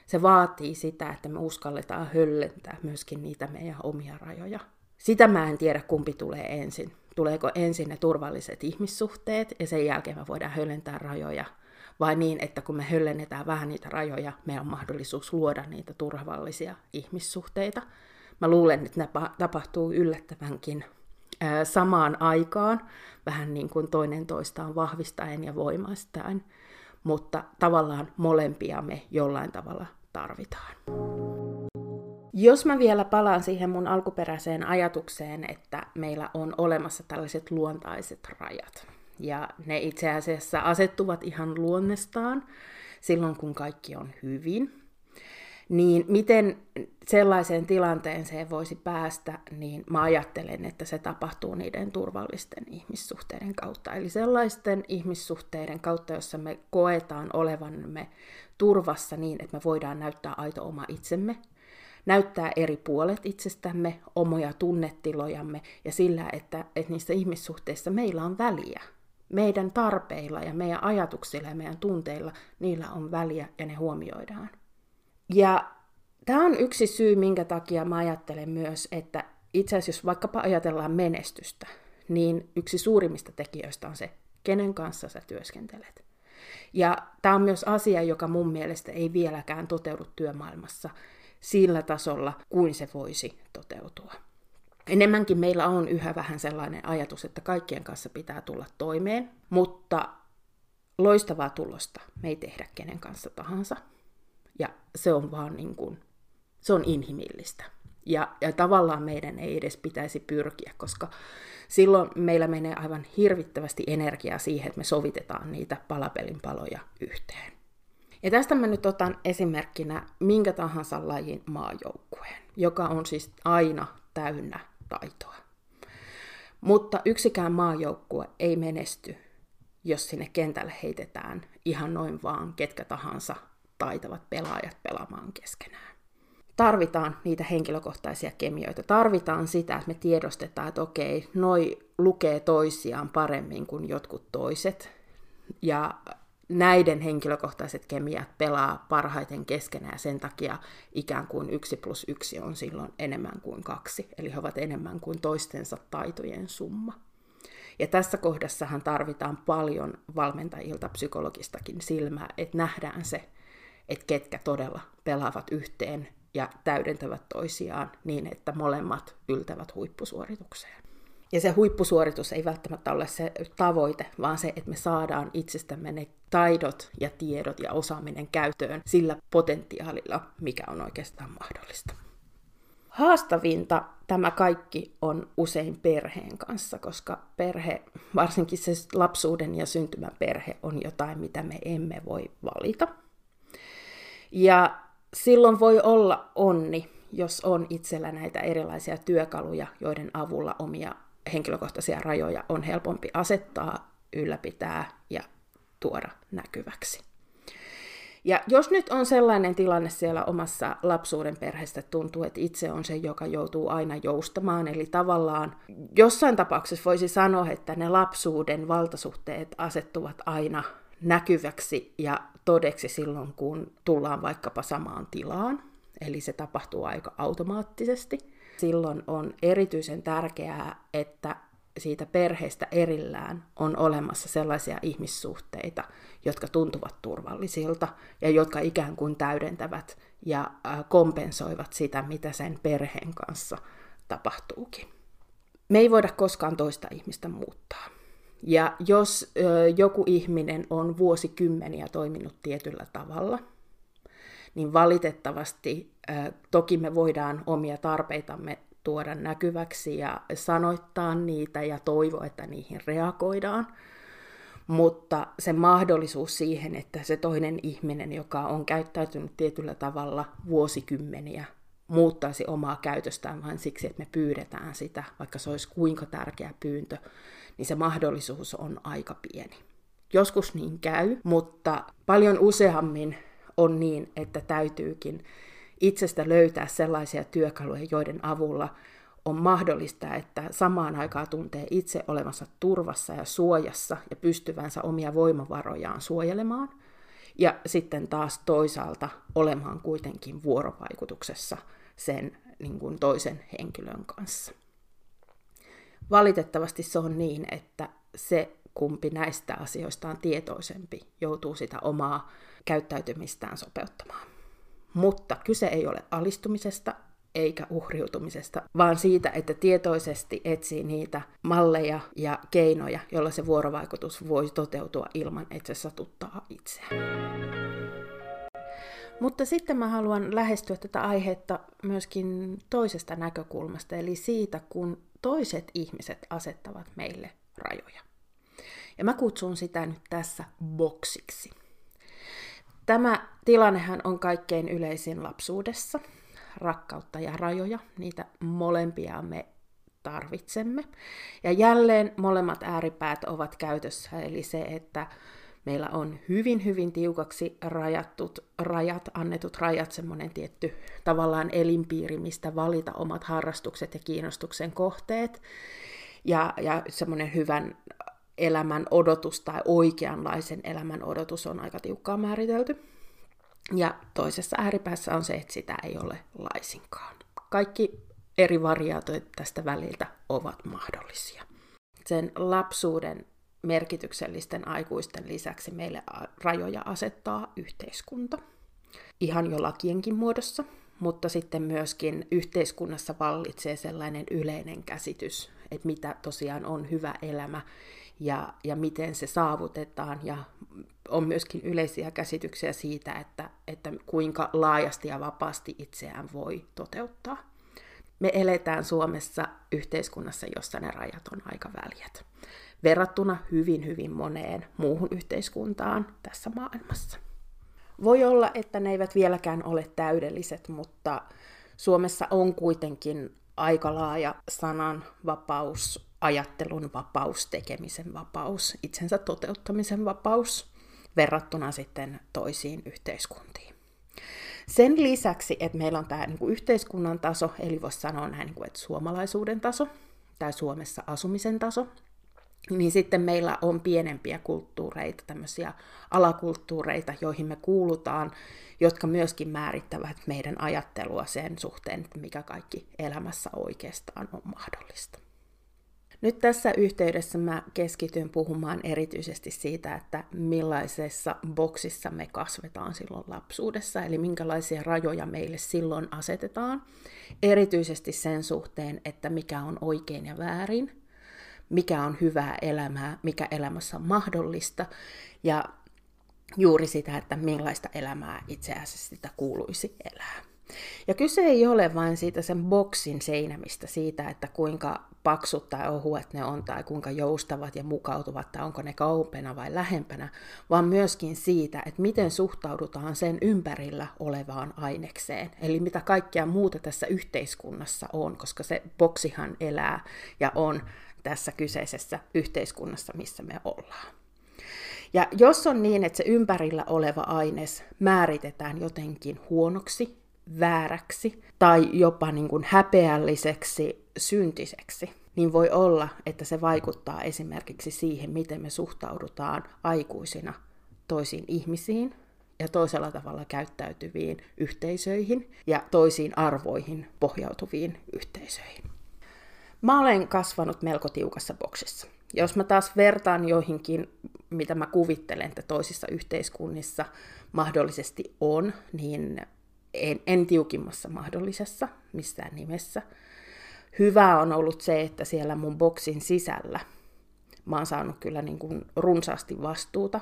Se vaatii sitä, että me uskalletaan höllentää myöskin niitä meidän omia rajoja. Sitä mä en tiedä, kumpi tulee ensin. Tuleeko ensin ne turvalliset ihmissuhteet ja sen jälkeen me voidaan höllentää rajoja, vai niin, että kun me höllennetään vähän niitä rajoja, meillä on mahdollisuus luoda niitä turvallisia ihmissuhteita. Mä luulen, että ne tapahtuu yllättävänkin samaan aikaan, vähän niin kuin toinen toistaan vahvistaen ja voimastaen, mutta tavallaan molempia me jollain tavalla tarvitaan. Jos mä vielä palaan siihen mun alkuperäiseen ajatukseen, että meillä on olemassa tällaiset luontaiset rajat, ja ne itse asiassa asettuvat ihan luonnestaan silloin, kun kaikki on hyvin, niin miten sellaiseen tilanteeseen voisi päästä, niin mä ajattelen, että se tapahtuu niiden turvallisten ihmissuhteiden kautta. Eli sellaisten ihmissuhteiden kautta, jossa me koetaan olevamme turvassa niin, että me voidaan näyttää aito oma itsemme, näyttää eri puolet itsestämme, omoja tunnetilojamme ja sillä, että, että niissä ihmissuhteissa meillä on väliä. Meidän tarpeilla ja meidän ajatuksilla ja meidän tunteilla, niillä on väliä ja ne huomioidaan. Ja tämä on yksi syy, minkä takia mä ajattelen myös, että itse asiassa jos vaikkapa ajatellaan menestystä, niin yksi suurimmista tekijöistä on se, kenen kanssa sä työskentelet. Ja tämä on myös asia, joka mun mielestä ei vieläkään toteudu työmaailmassa sillä tasolla, kuin se voisi toteutua. Enemmänkin meillä on yhä vähän sellainen ajatus, että kaikkien kanssa pitää tulla toimeen, mutta loistavaa tulosta me ei tehdä kenen kanssa tahansa. Ja se on vaan niin kuin, se on inhimillistä. Ja, ja tavallaan meidän ei edes pitäisi pyrkiä, koska silloin meillä menee aivan hirvittävästi energiaa siihen, että me sovitetaan niitä palapelin paloja yhteen. Ja tästä mä nyt otan esimerkkinä minkä tahansa lajin maajoukkueen, joka on siis aina täynnä taitoa. Mutta yksikään maajoukkue ei menesty, jos sinne kentälle heitetään ihan noin vaan ketkä tahansa taitavat pelaajat pelaamaan keskenään. Tarvitaan niitä henkilökohtaisia kemioita. Tarvitaan sitä, että me tiedostetaan, että okei, noi lukee toisiaan paremmin kuin jotkut toiset. Ja näiden henkilökohtaiset kemiat pelaa parhaiten keskenään ja sen takia ikään kuin yksi plus yksi on silloin enemmän kuin kaksi. Eli he ovat enemmän kuin toistensa taitojen summa. Ja tässä kohdassahan tarvitaan paljon valmentajilta psykologistakin silmää, että nähdään se, että ketkä todella pelaavat yhteen ja täydentävät toisiaan niin, että molemmat yltävät huippusuoritukseen. Ja se huippusuoritus ei välttämättä ole se tavoite, vaan se, että me saadaan itsestämme ne taidot ja tiedot ja osaaminen käyttöön sillä potentiaalilla, mikä on oikeastaan mahdollista. Haastavinta tämä kaikki on usein perheen kanssa, koska perhe, varsinkin se lapsuuden ja syntymän perhe, on jotain, mitä me emme voi valita. Ja silloin voi olla onni, jos on itsellä näitä erilaisia työkaluja, joiden avulla omia henkilökohtaisia rajoja on helpompi asettaa, ylläpitää ja tuoda näkyväksi. Ja jos nyt on sellainen tilanne siellä omassa lapsuuden perheessä, että tuntuu, että itse on se, joka joutuu aina joustamaan, eli tavallaan jossain tapauksessa voisi sanoa, että ne lapsuuden valtasuhteet asettuvat aina näkyväksi ja todeksi silloin, kun tullaan vaikkapa samaan tilaan, eli se tapahtuu aika automaattisesti. Silloin on erityisen tärkeää, että siitä perheestä erillään on olemassa sellaisia ihmissuhteita, jotka tuntuvat turvallisilta ja jotka ikään kuin täydentävät ja kompensoivat sitä, mitä sen perheen kanssa tapahtuukin. Me ei voida koskaan toista ihmistä muuttaa. Ja jos ö, joku ihminen on vuosikymmeniä toiminut tietyllä tavalla, niin valitettavasti ö, toki me voidaan omia tarpeitamme tuoda näkyväksi ja sanoittaa niitä ja toivoa, että niihin reagoidaan. Mutta se mahdollisuus siihen, että se toinen ihminen, joka on käyttäytynyt tietyllä tavalla vuosikymmeniä, muuttaisi omaa käytöstään vain siksi, että me pyydetään sitä, vaikka se olisi kuinka tärkeä pyyntö, niin se mahdollisuus on aika pieni. Joskus niin käy, mutta paljon useammin on niin, että täytyykin itsestä löytää sellaisia työkaluja, joiden avulla on mahdollista, että samaan aikaan tuntee itse olevansa turvassa ja suojassa ja pystyvänsä omia voimavarojaan suojelemaan, ja sitten taas toisaalta olemaan kuitenkin vuorovaikutuksessa sen niin kuin toisen henkilön kanssa. valitettavasti se on niin, että se kumpi näistä asioista on tietoisempi, joutuu sitä omaa käyttäytymistään sopeuttamaan. Mutta kyse ei ole alistumisesta eikä uhriutumisesta, vaan siitä, että tietoisesti etsii niitä malleja ja keinoja, joilla se vuorovaikutus voi toteutua ilman, että se satuttaa itseään. Mutta sitten mä haluan lähestyä tätä aihetta myöskin toisesta näkökulmasta, eli siitä, kun toiset ihmiset asettavat meille rajoja. Ja mä kutsun sitä nyt tässä boksiksi. Tämä tilannehan on kaikkein yleisin lapsuudessa. Rakkautta ja rajoja, niitä molempia me tarvitsemme. Ja jälleen molemmat ääripäät ovat käytössä, eli se, että meillä on hyvin, hyvin tiukaksi rajattut rajat, annetut rajat, semmoinen tietty tavallaan elinpiiri, mistä valita omat harrastukset ja kiinnostuksen kohteet. Ja, ja semmoinen hyvän elämän odotus tai oikeanlaisen elämän odotus on aika tiukkaan määritelty. Ja toisessa ääripäässä on se, että sitä ei ole laisinkaan. Kaikki eri variaatiot tästä väliltä ovat mahdollisia. Sen lapsuuden merkityksellisten aikuisten lisäksi meille rajoja asettaa yhteiskunta. Ihan jo lakienkin muodossa, mutta sitten myöskin yhteiskunnassa vallitsee sellainen yleinen käsitys, että mitä tosiaan on hyvä elämä ja, ja miten se saavutetaan. Ja on myöskin yleisiä käsityksiä siitä, että, että kuinka laajasti ja vapaasti itseään voi toteuttaa. Me eletään Suomessa yhteiskunnassa, jossa ne rajat on aika väljät, verrattuna hyvin, hyvin moneen muuhun yhteiskuntaan tässä maailmassa. Voi olla, että ne eivät vieläkään ole täydelliset, mutta Suomessa on kuitenkin aika laaja sanan vapaus, ajattelun vapaus, tekemisen vapaus, itsensä toteuttamisen vapaus verrattuna sitten toisiin yhteiskuntiin. Sen lisäksi, että meillä on tämä niin kuin yhteiskunnan taso, eli voisi sanoa näin, kuin, että suomalaisuuden taso tai Suomessa asumisen taso, niin sitten meillä on pienempiä kulttuureita, tämmöisiä alakulttuureita, joihin me kuulutaan, jotka myöskin määrittävät meidän ajattelua sen suhteen, että mikä kaikki elämässä oikeastaan on mahdollista. Nyt tässä yhteydessä mä keskityn puhumaan erityisesti siitä, että millaisessa boksissa me kasvetaan silloin lapsuudessa, eli minkälaisia rajoja meille silloin asetetaan, erityisesti sen suhteen, että mikä on oikein ja väärin, mikä on hyvää elämää, mikä elämässä on mahdollista, ja juuri sitä, että millaista elämää itse asiassa sitä kuuluisi elää. Ja kyse ei ole vain siitä sen boksin seinämistä, siitä, että kuinka paksut tai ohuet ne on, tai kuinka joustavat ja mukautuvat, tai onko ne kaupena vai lähempänä, vaan myöskin siitä, että miten suhtaudutaan sen ympärillä olevaan ainekseen. Eli mitä kaikkea muuta tässä yhteiskunnassa on, koska se boksihan elää ja on tässä kyseisessä yhteiskunnassa, missä me ollaan. Ja jos on niin, että se ympärillä oleva aines määritetään jotenkin huonoksi, vääräksi tai jopa niin kuin häpeälliseksi, syntiseksi, niin voi olla, että se vaikuttaa esimerkiksi siihen, miten me suhtaudutaan aikuisina toisiin ihmisiin ja toisella tavalla käyttäytyviin yhteisöihin ja toisiin arvoihin pohjautuviin yhteisöihin. Mä olen kasvanut melko tiukassa boksissa. Jos mä taas vertaan joihinkin, mitä mä kuvittelen, että toisissa yhteiskunnissa mahdollisesti on, niin en, en tiukimmassa mahdollisessa missään nimessä. Hyvä on ollut se, että siellä mun boksin sisällä mä oon saanut kyllä niin kuin runsaasti vastuuta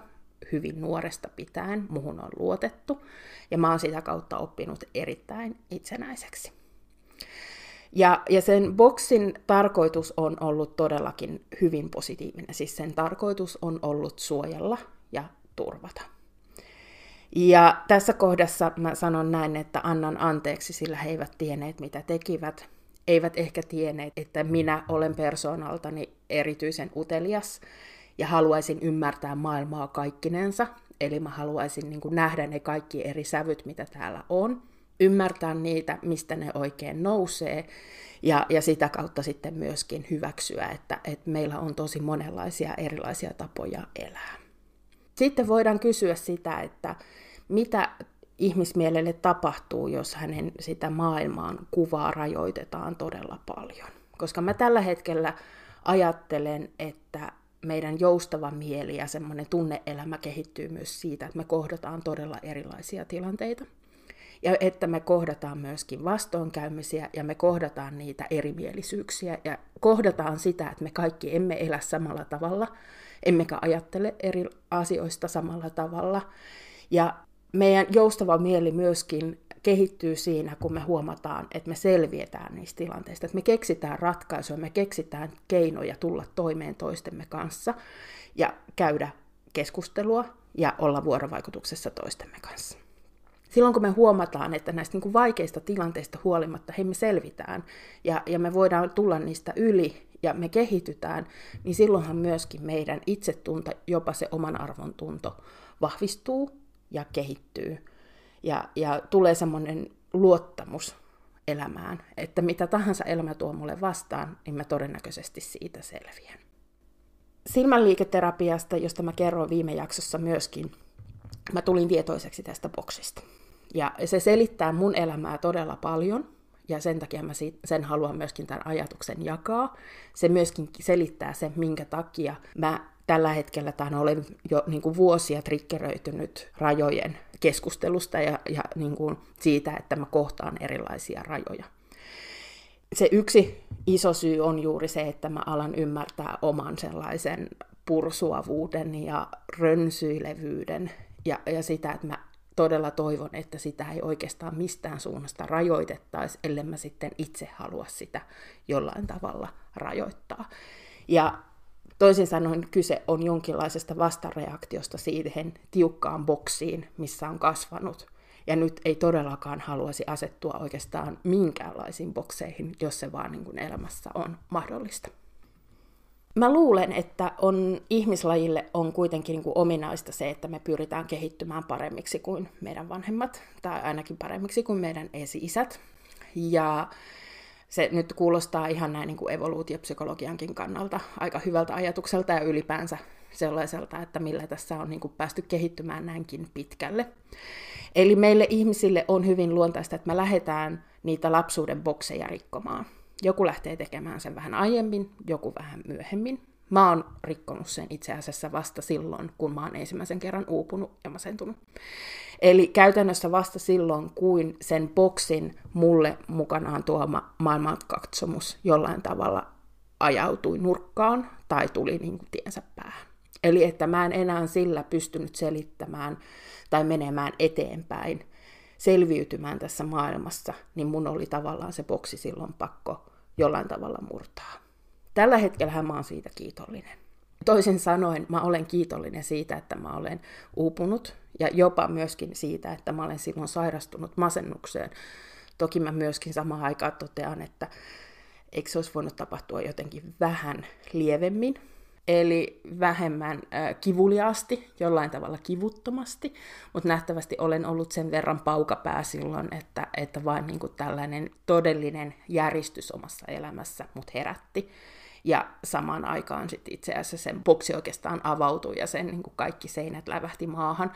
hyvin nuoresta pitäen, muhun on luotettu, ja mä oon sitä kautta oppinut erittäin itsenäiseksi. Ja, ja sen boksin tarkoitus on ollut todellakin hyvin positiivinen. Siis sen tarkoitus on ollut suojella ja turvata. Ja tässä kohdassa mä sanon näin, että annan anteeksi, sillä he eivät tienneet, mitä tekivät. Eivät ehkä tienneet, että minä olen persoonaltani erityisen utelias ja haluaisin ymmärtää maailmaa kaikkinensa. Eli mä haluaisin niin kuin nähdä ne kaikki eri sävyt, mitä täällä on, ymmärtää niitä, mistä ne oikein nousee, ja, ja sitä kautta sitten myöskin hyväksyä, että, että meillä on tosi monenlaisia erilaisia tapoja elää. Sitten voidaan kysyä sitä, että mitä ihmismielelle tapahtuu, jos hänen sitä maailmaan kuvaa rajoitetaan todella paljon. Koska mä tällä hetkellä ajattelen, että meidän joustava mieli ja semmoinen tunneelämä kehittyy myös siitä, että me kohdataan todella erilaisia tilanteita. Ja että me kohdataan myöskin vastoinkäymisiä ja me kohdataan niitä erimielisyyksiä ja kohdataan sitä, että me kaikki emme elä samalla tavalla, emmekä ajattele eri asioista samalla tavalla. Ja meidän joustava mieli myöskin kehittyy siinä, kun me huomataan, että me selvietään niistä tilanteista, että me keksitään ratkaisuja, me keksitään keinoja tulla toimeen toistemme kanssa ja käydä keskustelua ja olla vuorovaikutuksessa toistemme kanssa. Silloin kun me huomataan, että näistä niin kuin vaikeista tilanteista huolimatta hei me selvitään ja, ja me voidaan tulla niistä yli ja me kehitytään, niin silloinhan myöskin meidän itsetunto, jopa se oman arvon tunto vahvistuu ja kehittyy ja, ja tulee semmoinen luottamus elämään, että mitä tahansa elämä tuo mulle vastaan, niin mä todennäköisesti siitä selviän. Silmänliiketerapiasta, josta mä kerroin viime jaksossa myöskin, mä tulin tietoiseksi tästä boksista. Ja se selittää mun elämää todella paljon, ja sen takia mä sen haluan myöskin tämän ajatuksen jakaa. Se myöskin selittää sen, minkä takia mä tällä hetkellä tai olen jo niin kuin vuosia triggeröitynyt rajojen keskustelusta ja, ja niin kuin siitä, että mä kohtaan erilaisia rajoja. Se yksi iso syy on juuri se, että mä alan ymmärtää oman sellaisen pursuavuuden ja rönsyilevyyden ja, ja sitä, että mä todella toivon, että sitä ei oikeastaan mistään suunnasta rajoitettaisi, ellei mä sitten itse halua sitä jollain tavalla rajoittaa. Ja Toisin sanoen kyse on jonkinlaisesta vastareaktiosta siihen tiukkaan boksiin, missä on kasvanut. Ja nyt ei todellakaan haluaisi asettua oikeastaan minkäänlaisiin bokseihin, jos se vaan niin kuin elämässä on mahdollista. Mä luulen, että on, ihmislajille on kuitenkin niin kuin ominaista se, että me pyritään kehittymään paremmiksi kuin meidän vanhemmat, tai ainakin paremmiksi kuin meidän esi-isät. Ja se nyt kuulostaa ihan näin niin kuin evoluutiopsykologiankin kannalta aika hyvältä ajatukselta ja ylipäänsä sellaiselta, että millä tässä on niin kuin päästy kehittymään näinkin pitkälle. Eli meille ihmisille on hyvin luontaista, että me lähdetään niitä lapsuuden bokseja rikkomaan. Joku lähtee tekemään sen vähän aiemmin, joku vähän myöhemmin. Mä oon rikkonut sen itse asiassa vasta silloin, kun mä oon ensimmäisen kerran uupunut ja masentunut. Eli käytännössä vasta silloin, kuin sen boksin mulle mukanaan tuoma maailmankatsomus jollain tavalla ajautui nurkkaan tai tuli niin kuin tiensä päähän. Eli että mä en enää sillä pystynyt selittämään tai menemään eteenpäin, selviytymään tässä maailmassa, niin mun oli tavallaan se boksi silloin pakko jollain tavalla murtaa. Tällä hetkellä mä oon siitä kiitollinen. Toisin sanoen mä olen kiitollinen siitä, että mä olen uupunut ja jopa myöskin siitä, että mä olen silloin sairastunut masennukseen. Toki mä myöskin samaan aikaan totean, että eikö se olisi voinut tapahtua jotenkin vähän lievemmin, eli vähemmän äh, kivuliaasti, jollain tavalla kivuttomasti, mutta nähtävästi olen ollut sen verran paukapää silloin, että, että vain niin tällainen todellinen järjestys omassa elämässä mut herätti. Ja samaan aikaan sitten itse asiassa sen boksi oikeastaan avautui ja sen niin kuin kaikki seinät lävähti maahan.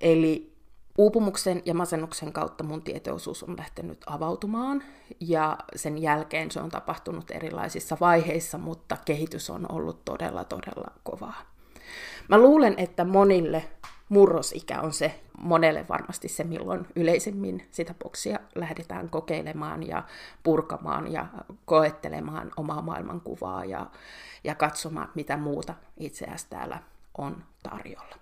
Eli uupumuksen ja masennuksen kautta mun tietoisuus on lähtenyt avautumaan ja sen jälkeen se on tapahtunut erilaisissa vaiheissa, mutta kehitys on ollut todella, todella kovaa. Mä luulen, että monille murrosikä on se monelle varmasti se, milloin yleisemmin sitä boksia lähdetään kokeilemaan ja purkamaan ja koettelemaan omaa maailmankuvaa ja, ja katsomaan, mitä muuta itse asiassa täällä on tarjolla.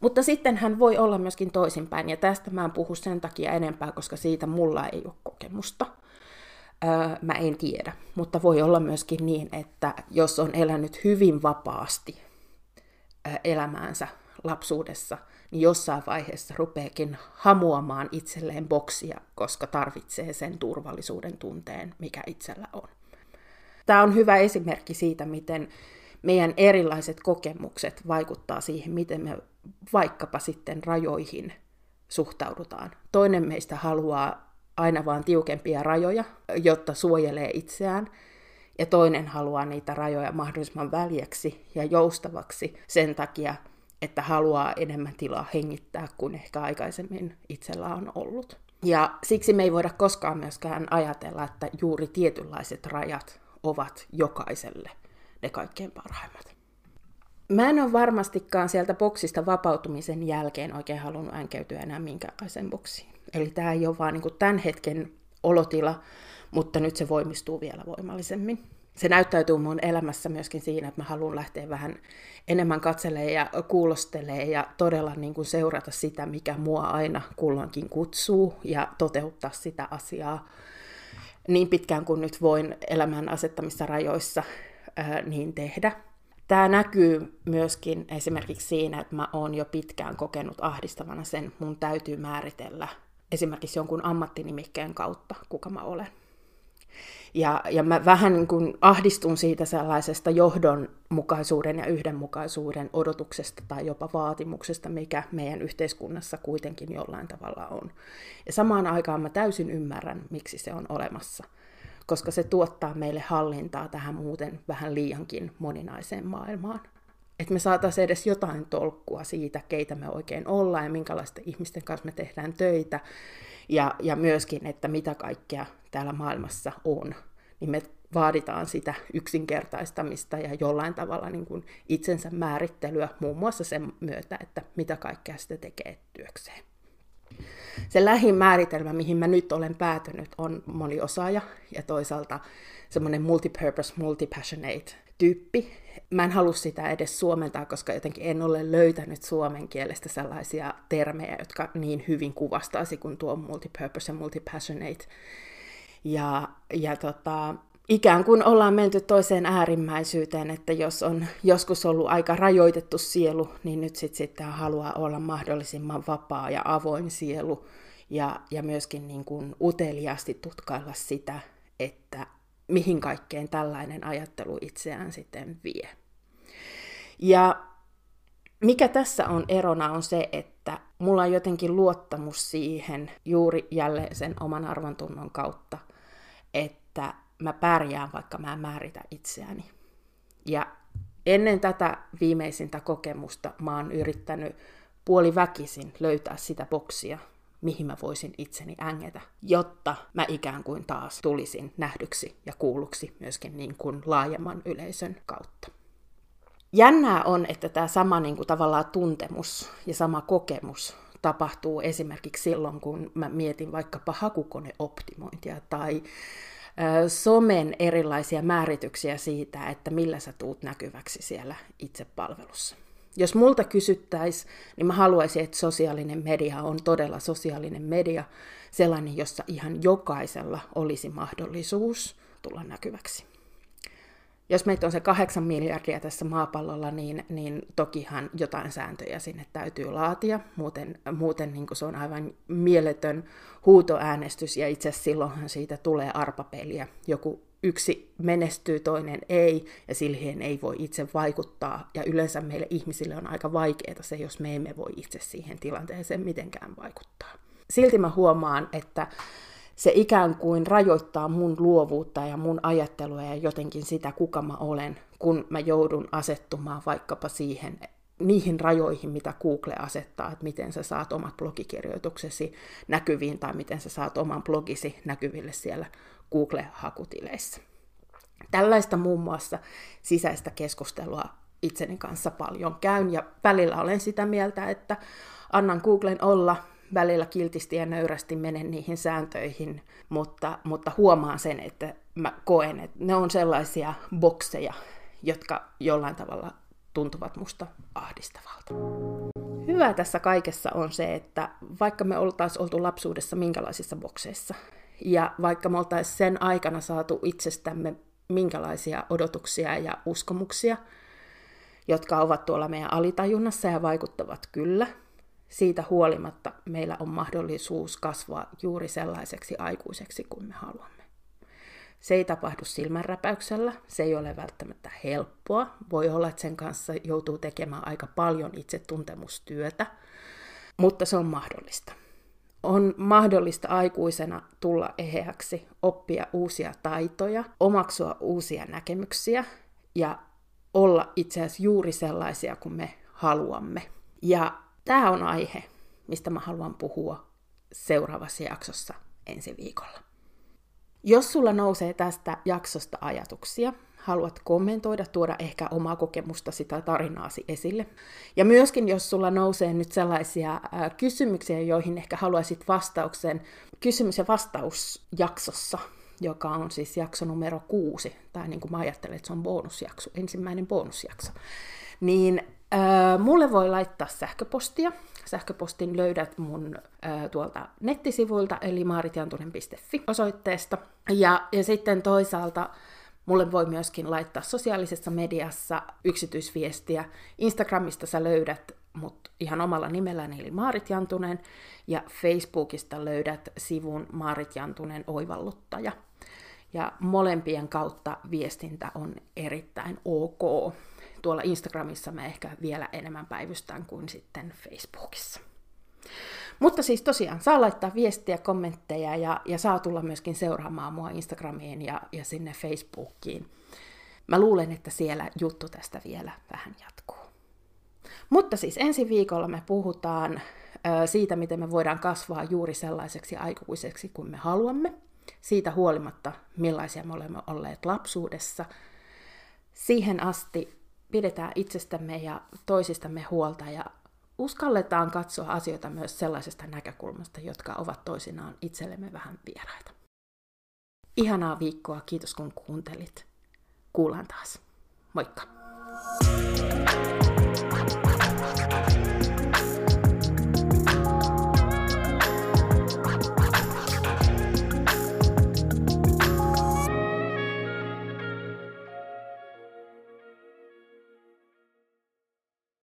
Mutta sitten hän voi olla myöskin toisinpäin, ja tästä mä en puhu sen takia enempää, koska siitä mulla ei ole kokemusta. Öö, mä en tiedä, mutta voi olla myöskin niin, että jos on elänyt hyvin vapaasti elämäänsä lapsuudessa, niin jossain vaiheessa rupeekin hamuamaan itselleen boksia, koska tarvitsee sen turvallisuuden tunteen, mikä itsellä on. Tämä on hyvä esimerkki siitä, miten meidän erilaiset kokemukset vaikuttaa siihen, miten me vaikkapa sitten rajoihin suhtaudutaan. Toinen meistä haluaa aina vaan tiukempia rajoja, jotta suojelee itseään, ja toinen haluaa niitä rajoja mahdollisimman väljäksi ja joustavaksi sen takia, että haluaa enemmän tilaa hengittää kuin ehkä aikaisemmin itsellä on ollut. Ja siksi me ei voida koskaan myöskään ajatella, että juuri tietynlaiset rajat ovat jokaiselle ne kaikkein parhaimmat. Mä en ole varmastikaan sieltä boksista vapautumisen jälkeen oikein halunnut änkeytyä enää minkäänlaiseen boksiin. Eli tämä ei ole vaan niin tämän hetken olotila, mutta nyt se voimistuu vielä voimallisemmin. Se näyttäytyy mun elämässä myöskin siinä, että mä haluan lähteä vähän enemmän katselemaan ja kuulostelee ja todella niin kuin seurata sitä, mikä mua aina kulloinkin kutsuu ja toteuttaa sitä asiaa niin pitkään kuin nyt voin elämän asettamissa rajoissa ää, niin tehdä. Tämä näkyy myöskin esimerkiksi siinä, että mä oon jo pitkään kokenut ahdistavana sen, mun täytyy määritellä esimerkiksi jonkun ammattinimikkeen kautta, kuka mä olen. Ja, ja mä vähän niin kuin ahdistun siitä sellaisesta johdonmukaisuuden ja yhdenmukaisuuden odotuksesta tai jopa vaatimuksesta, mikä meidän yhteiskunnassa kuitenkin jollain tavalla on. Ja samaan aikaan mä täysin ymmärrän, miksi se on olemassa, koska se tuottaa meille hallintaa tähän muuten vähän liiankin moninaiseen maailmaan. Että me saataisiin edes jotain tolkkua siitä, keitä me oikein ollaan ja minkälaisten ihmisten kanssa me tehdään töitä, ja, ja myöskin, että mitä kaikkea täällä maailmassa on, niin me vaaditaan sitä yksinkertaistamista ja jollain tavalla niin kuin itsensä määrittelyä muun muassa sen myötä, että mitä kaikkea sitä tekee työkseen. Se lähin määritelmä, mihin mä nyt olen päätynyt, on moniosaaja ja toisaalta semmoinen multipurpose, multipassionate tyyppi. Mä en halua sitä edes suomentaa, koska jotenkin en ole löytänyt suomen kielestä sellaisia termejä, jotka niin hyvin kuvastaisi kuin tuo multipurpose ja multipassionate. Ja, ja tota, ikään kuin ollaan menty toiseen äärimmäisyyteen, että jos on joskus ollut aika rajoitettu sielu, niin nyt sitten sit haluaa olla mahdollisimman vapaa ja avoin sielu ja, ja myöskin niin kuin uteliaasti tutkailla sitä, että mihin kaikkeen tällainen ajattelu itseään sitten vie. Ja mikä tässä on erona on se, että mulla on jotenkin luottamus siihen juuri jälleen sen oman arvontunnon kautta, että mä pärjään, vaikka mä en määritä itseäni. Ja ennen tätä viimeisintä kokemusta mä oon yrittänyt puoliväkisin löytää sitä boksia, mihin mä voisin itseni ängetä, jotta mä ikään kuin taas tulisin nähdyksi ja kuulluksi myöskin niin kuin laajemman yleisön kautta. Jännää on, että tämä sama niin kuin tavallaan tuntemus ja sama kokemus tapahtuu esimerkiksi silloin, kun mä mietin vaikkapa hakukoneoptimointia tai somen erilaisia määrityksiä siitä, että millä sä tuut näkyväksi siellä itse palvelussa. Jos multa kysyttäisiin, niin mä haluaisin, että sosiaalinen media on todella sosiaalinen media, sellainen, jossa ihan jokaisella olisi mahdollisuus tulla näkyväksi. Jos meitä on se kahdeksan miljardia tässä maapallolla, niin, niin tokihan jotain sääntöjä sinne täytyy laatia. Muuten, muuten niin se on aivan mieletön huutoäänestys, ja itse asiassa silloinhan siitä tulee arpapeliä. Joku yksi menestyy, toinen ei, ja siihen ei voi itse vaikuttaa. Ja yleensä meille ihmisille on aika vaikeaa se, jos me emme voi itse siihen tilanteeseen mitenkään vaikuttaa. Silti mä huomaan, että se ikään kuin rajoittaa mun luovuutta ja mun ajattelua ja jotenkin sitä, kuka mä olen, kun mä joudun asettumaan vaikkapa siihen, niihin rajoihin, mitä Google asettaa, että miten sä saat omat blogikirjoituksesi näkyviin tai miten sä saat oman blogisi näkyville siellä Google-hakutileissä. Tällaista muun muassa sisäistä keskustelua itseni kanssa paljon käyn ja välillä olen sitä mieltä, että annan Googlen olla, välillä kiltisti ja nöyrästi menen niihin sääntöihin, mutta, mutta huomaan sen, että mä koen, että ne on sellaisia bokseja, jotka jollain tavalla tuntuvat musta ahdistavalta. Hyvä tässä kaikessa on se, että vaikka me oltaisiin oltu lapsuudessa minkälaisissa bokseissa, ja vaikka me oltaisiin sen aikana saatu itsestämme minkälaisia odotuksia ja uskomuksia, jotka ovat tuolla meidän alitajunnassa ja vaikuttavat kyllä, siitä huolimatta meillä on mahdollisuus kasvaa juuri sellaiseksi aikuiseksi kuin me haluamme. Se ei tapahdu silmänräpäyksellä, se ei ole välttämättä helppoa. Voi olla, että sen kanssa joutuu tekemään aika paljon itsetuntemustyötä, mutta se on mahdollista. On mahdollista aikuisena tulla eheäksi, oppia uusia taitoja, omaksua uusia näkemyksiä ja olla itse asiassa juuri sellaisia kuin me haluamme. Ja tämä on aihe, mistä mä haluan puhua seuraavassa jaksossa ensi viikolla. Jos sulla nousee tästä jaksosta ajatuksia, haluat kommentoida, tuoda ehkä omaa kokemustasi tai tarinaasi esille. Ja myöskin, jos sulla nousee nyt sellaisia kysymyksiä, joihin ehkä haluaisit vastauksen kysymys- ja vastausjaksossa, joka on siis jakso numero kuusi, tai niin kuin mä ajattelen, että se on bonusjakso, ensimmäinen bonusjakso, niin äh, mulle voi laittaa sähköpostia. Sähköpostin löydät mun äh, tuolta nettisivuilta, eli maaritjantunen.fi osoitteesta. Ja, ja sitten toisaalta Mulle voi myöskin laittaa sosiaalisessa mediassa yksityisviestiä. Instagramista sä löydät mut ihan omalla nimelläni, eli Maarit Jantunen, ja Facebookista löydät sivun Maarit Jantunen oivalluttaja. Ja molempien kautta viestintä on erittäin ok. Tuolla Instagramissa me ehkä vielä enemmän päivystän kuin sitten Facebookissa. Mutta siis tosiaan, saa laittaa viestiä, kommentteja ja, ja saa tulla myöskin seuraamaan mua Instagramiin ja, ja sinne Facebookiin. Mä luulen, että siellä juttu tästä vielä vähän jatkuu. Mutta siis ensi viikolla me puhutaan siitä, miten me voidaan kasvaa juuri sellaiseksi aikuiseksi kuin me haluamme. Siitä huolimatta, millaisia me olemme olleet lapsuudessa. Siihen asti pidetään itsestämme ja toisistamme huolta ja uskalletaan katsoa asioita myös sellaisesta näkökulmasta, jotka ovat toisinaan itsellemme vähän vieraita. Ihanaa viikkoa, kiitos kun kuuntelit. Kuullaan taas. Moikka! thank you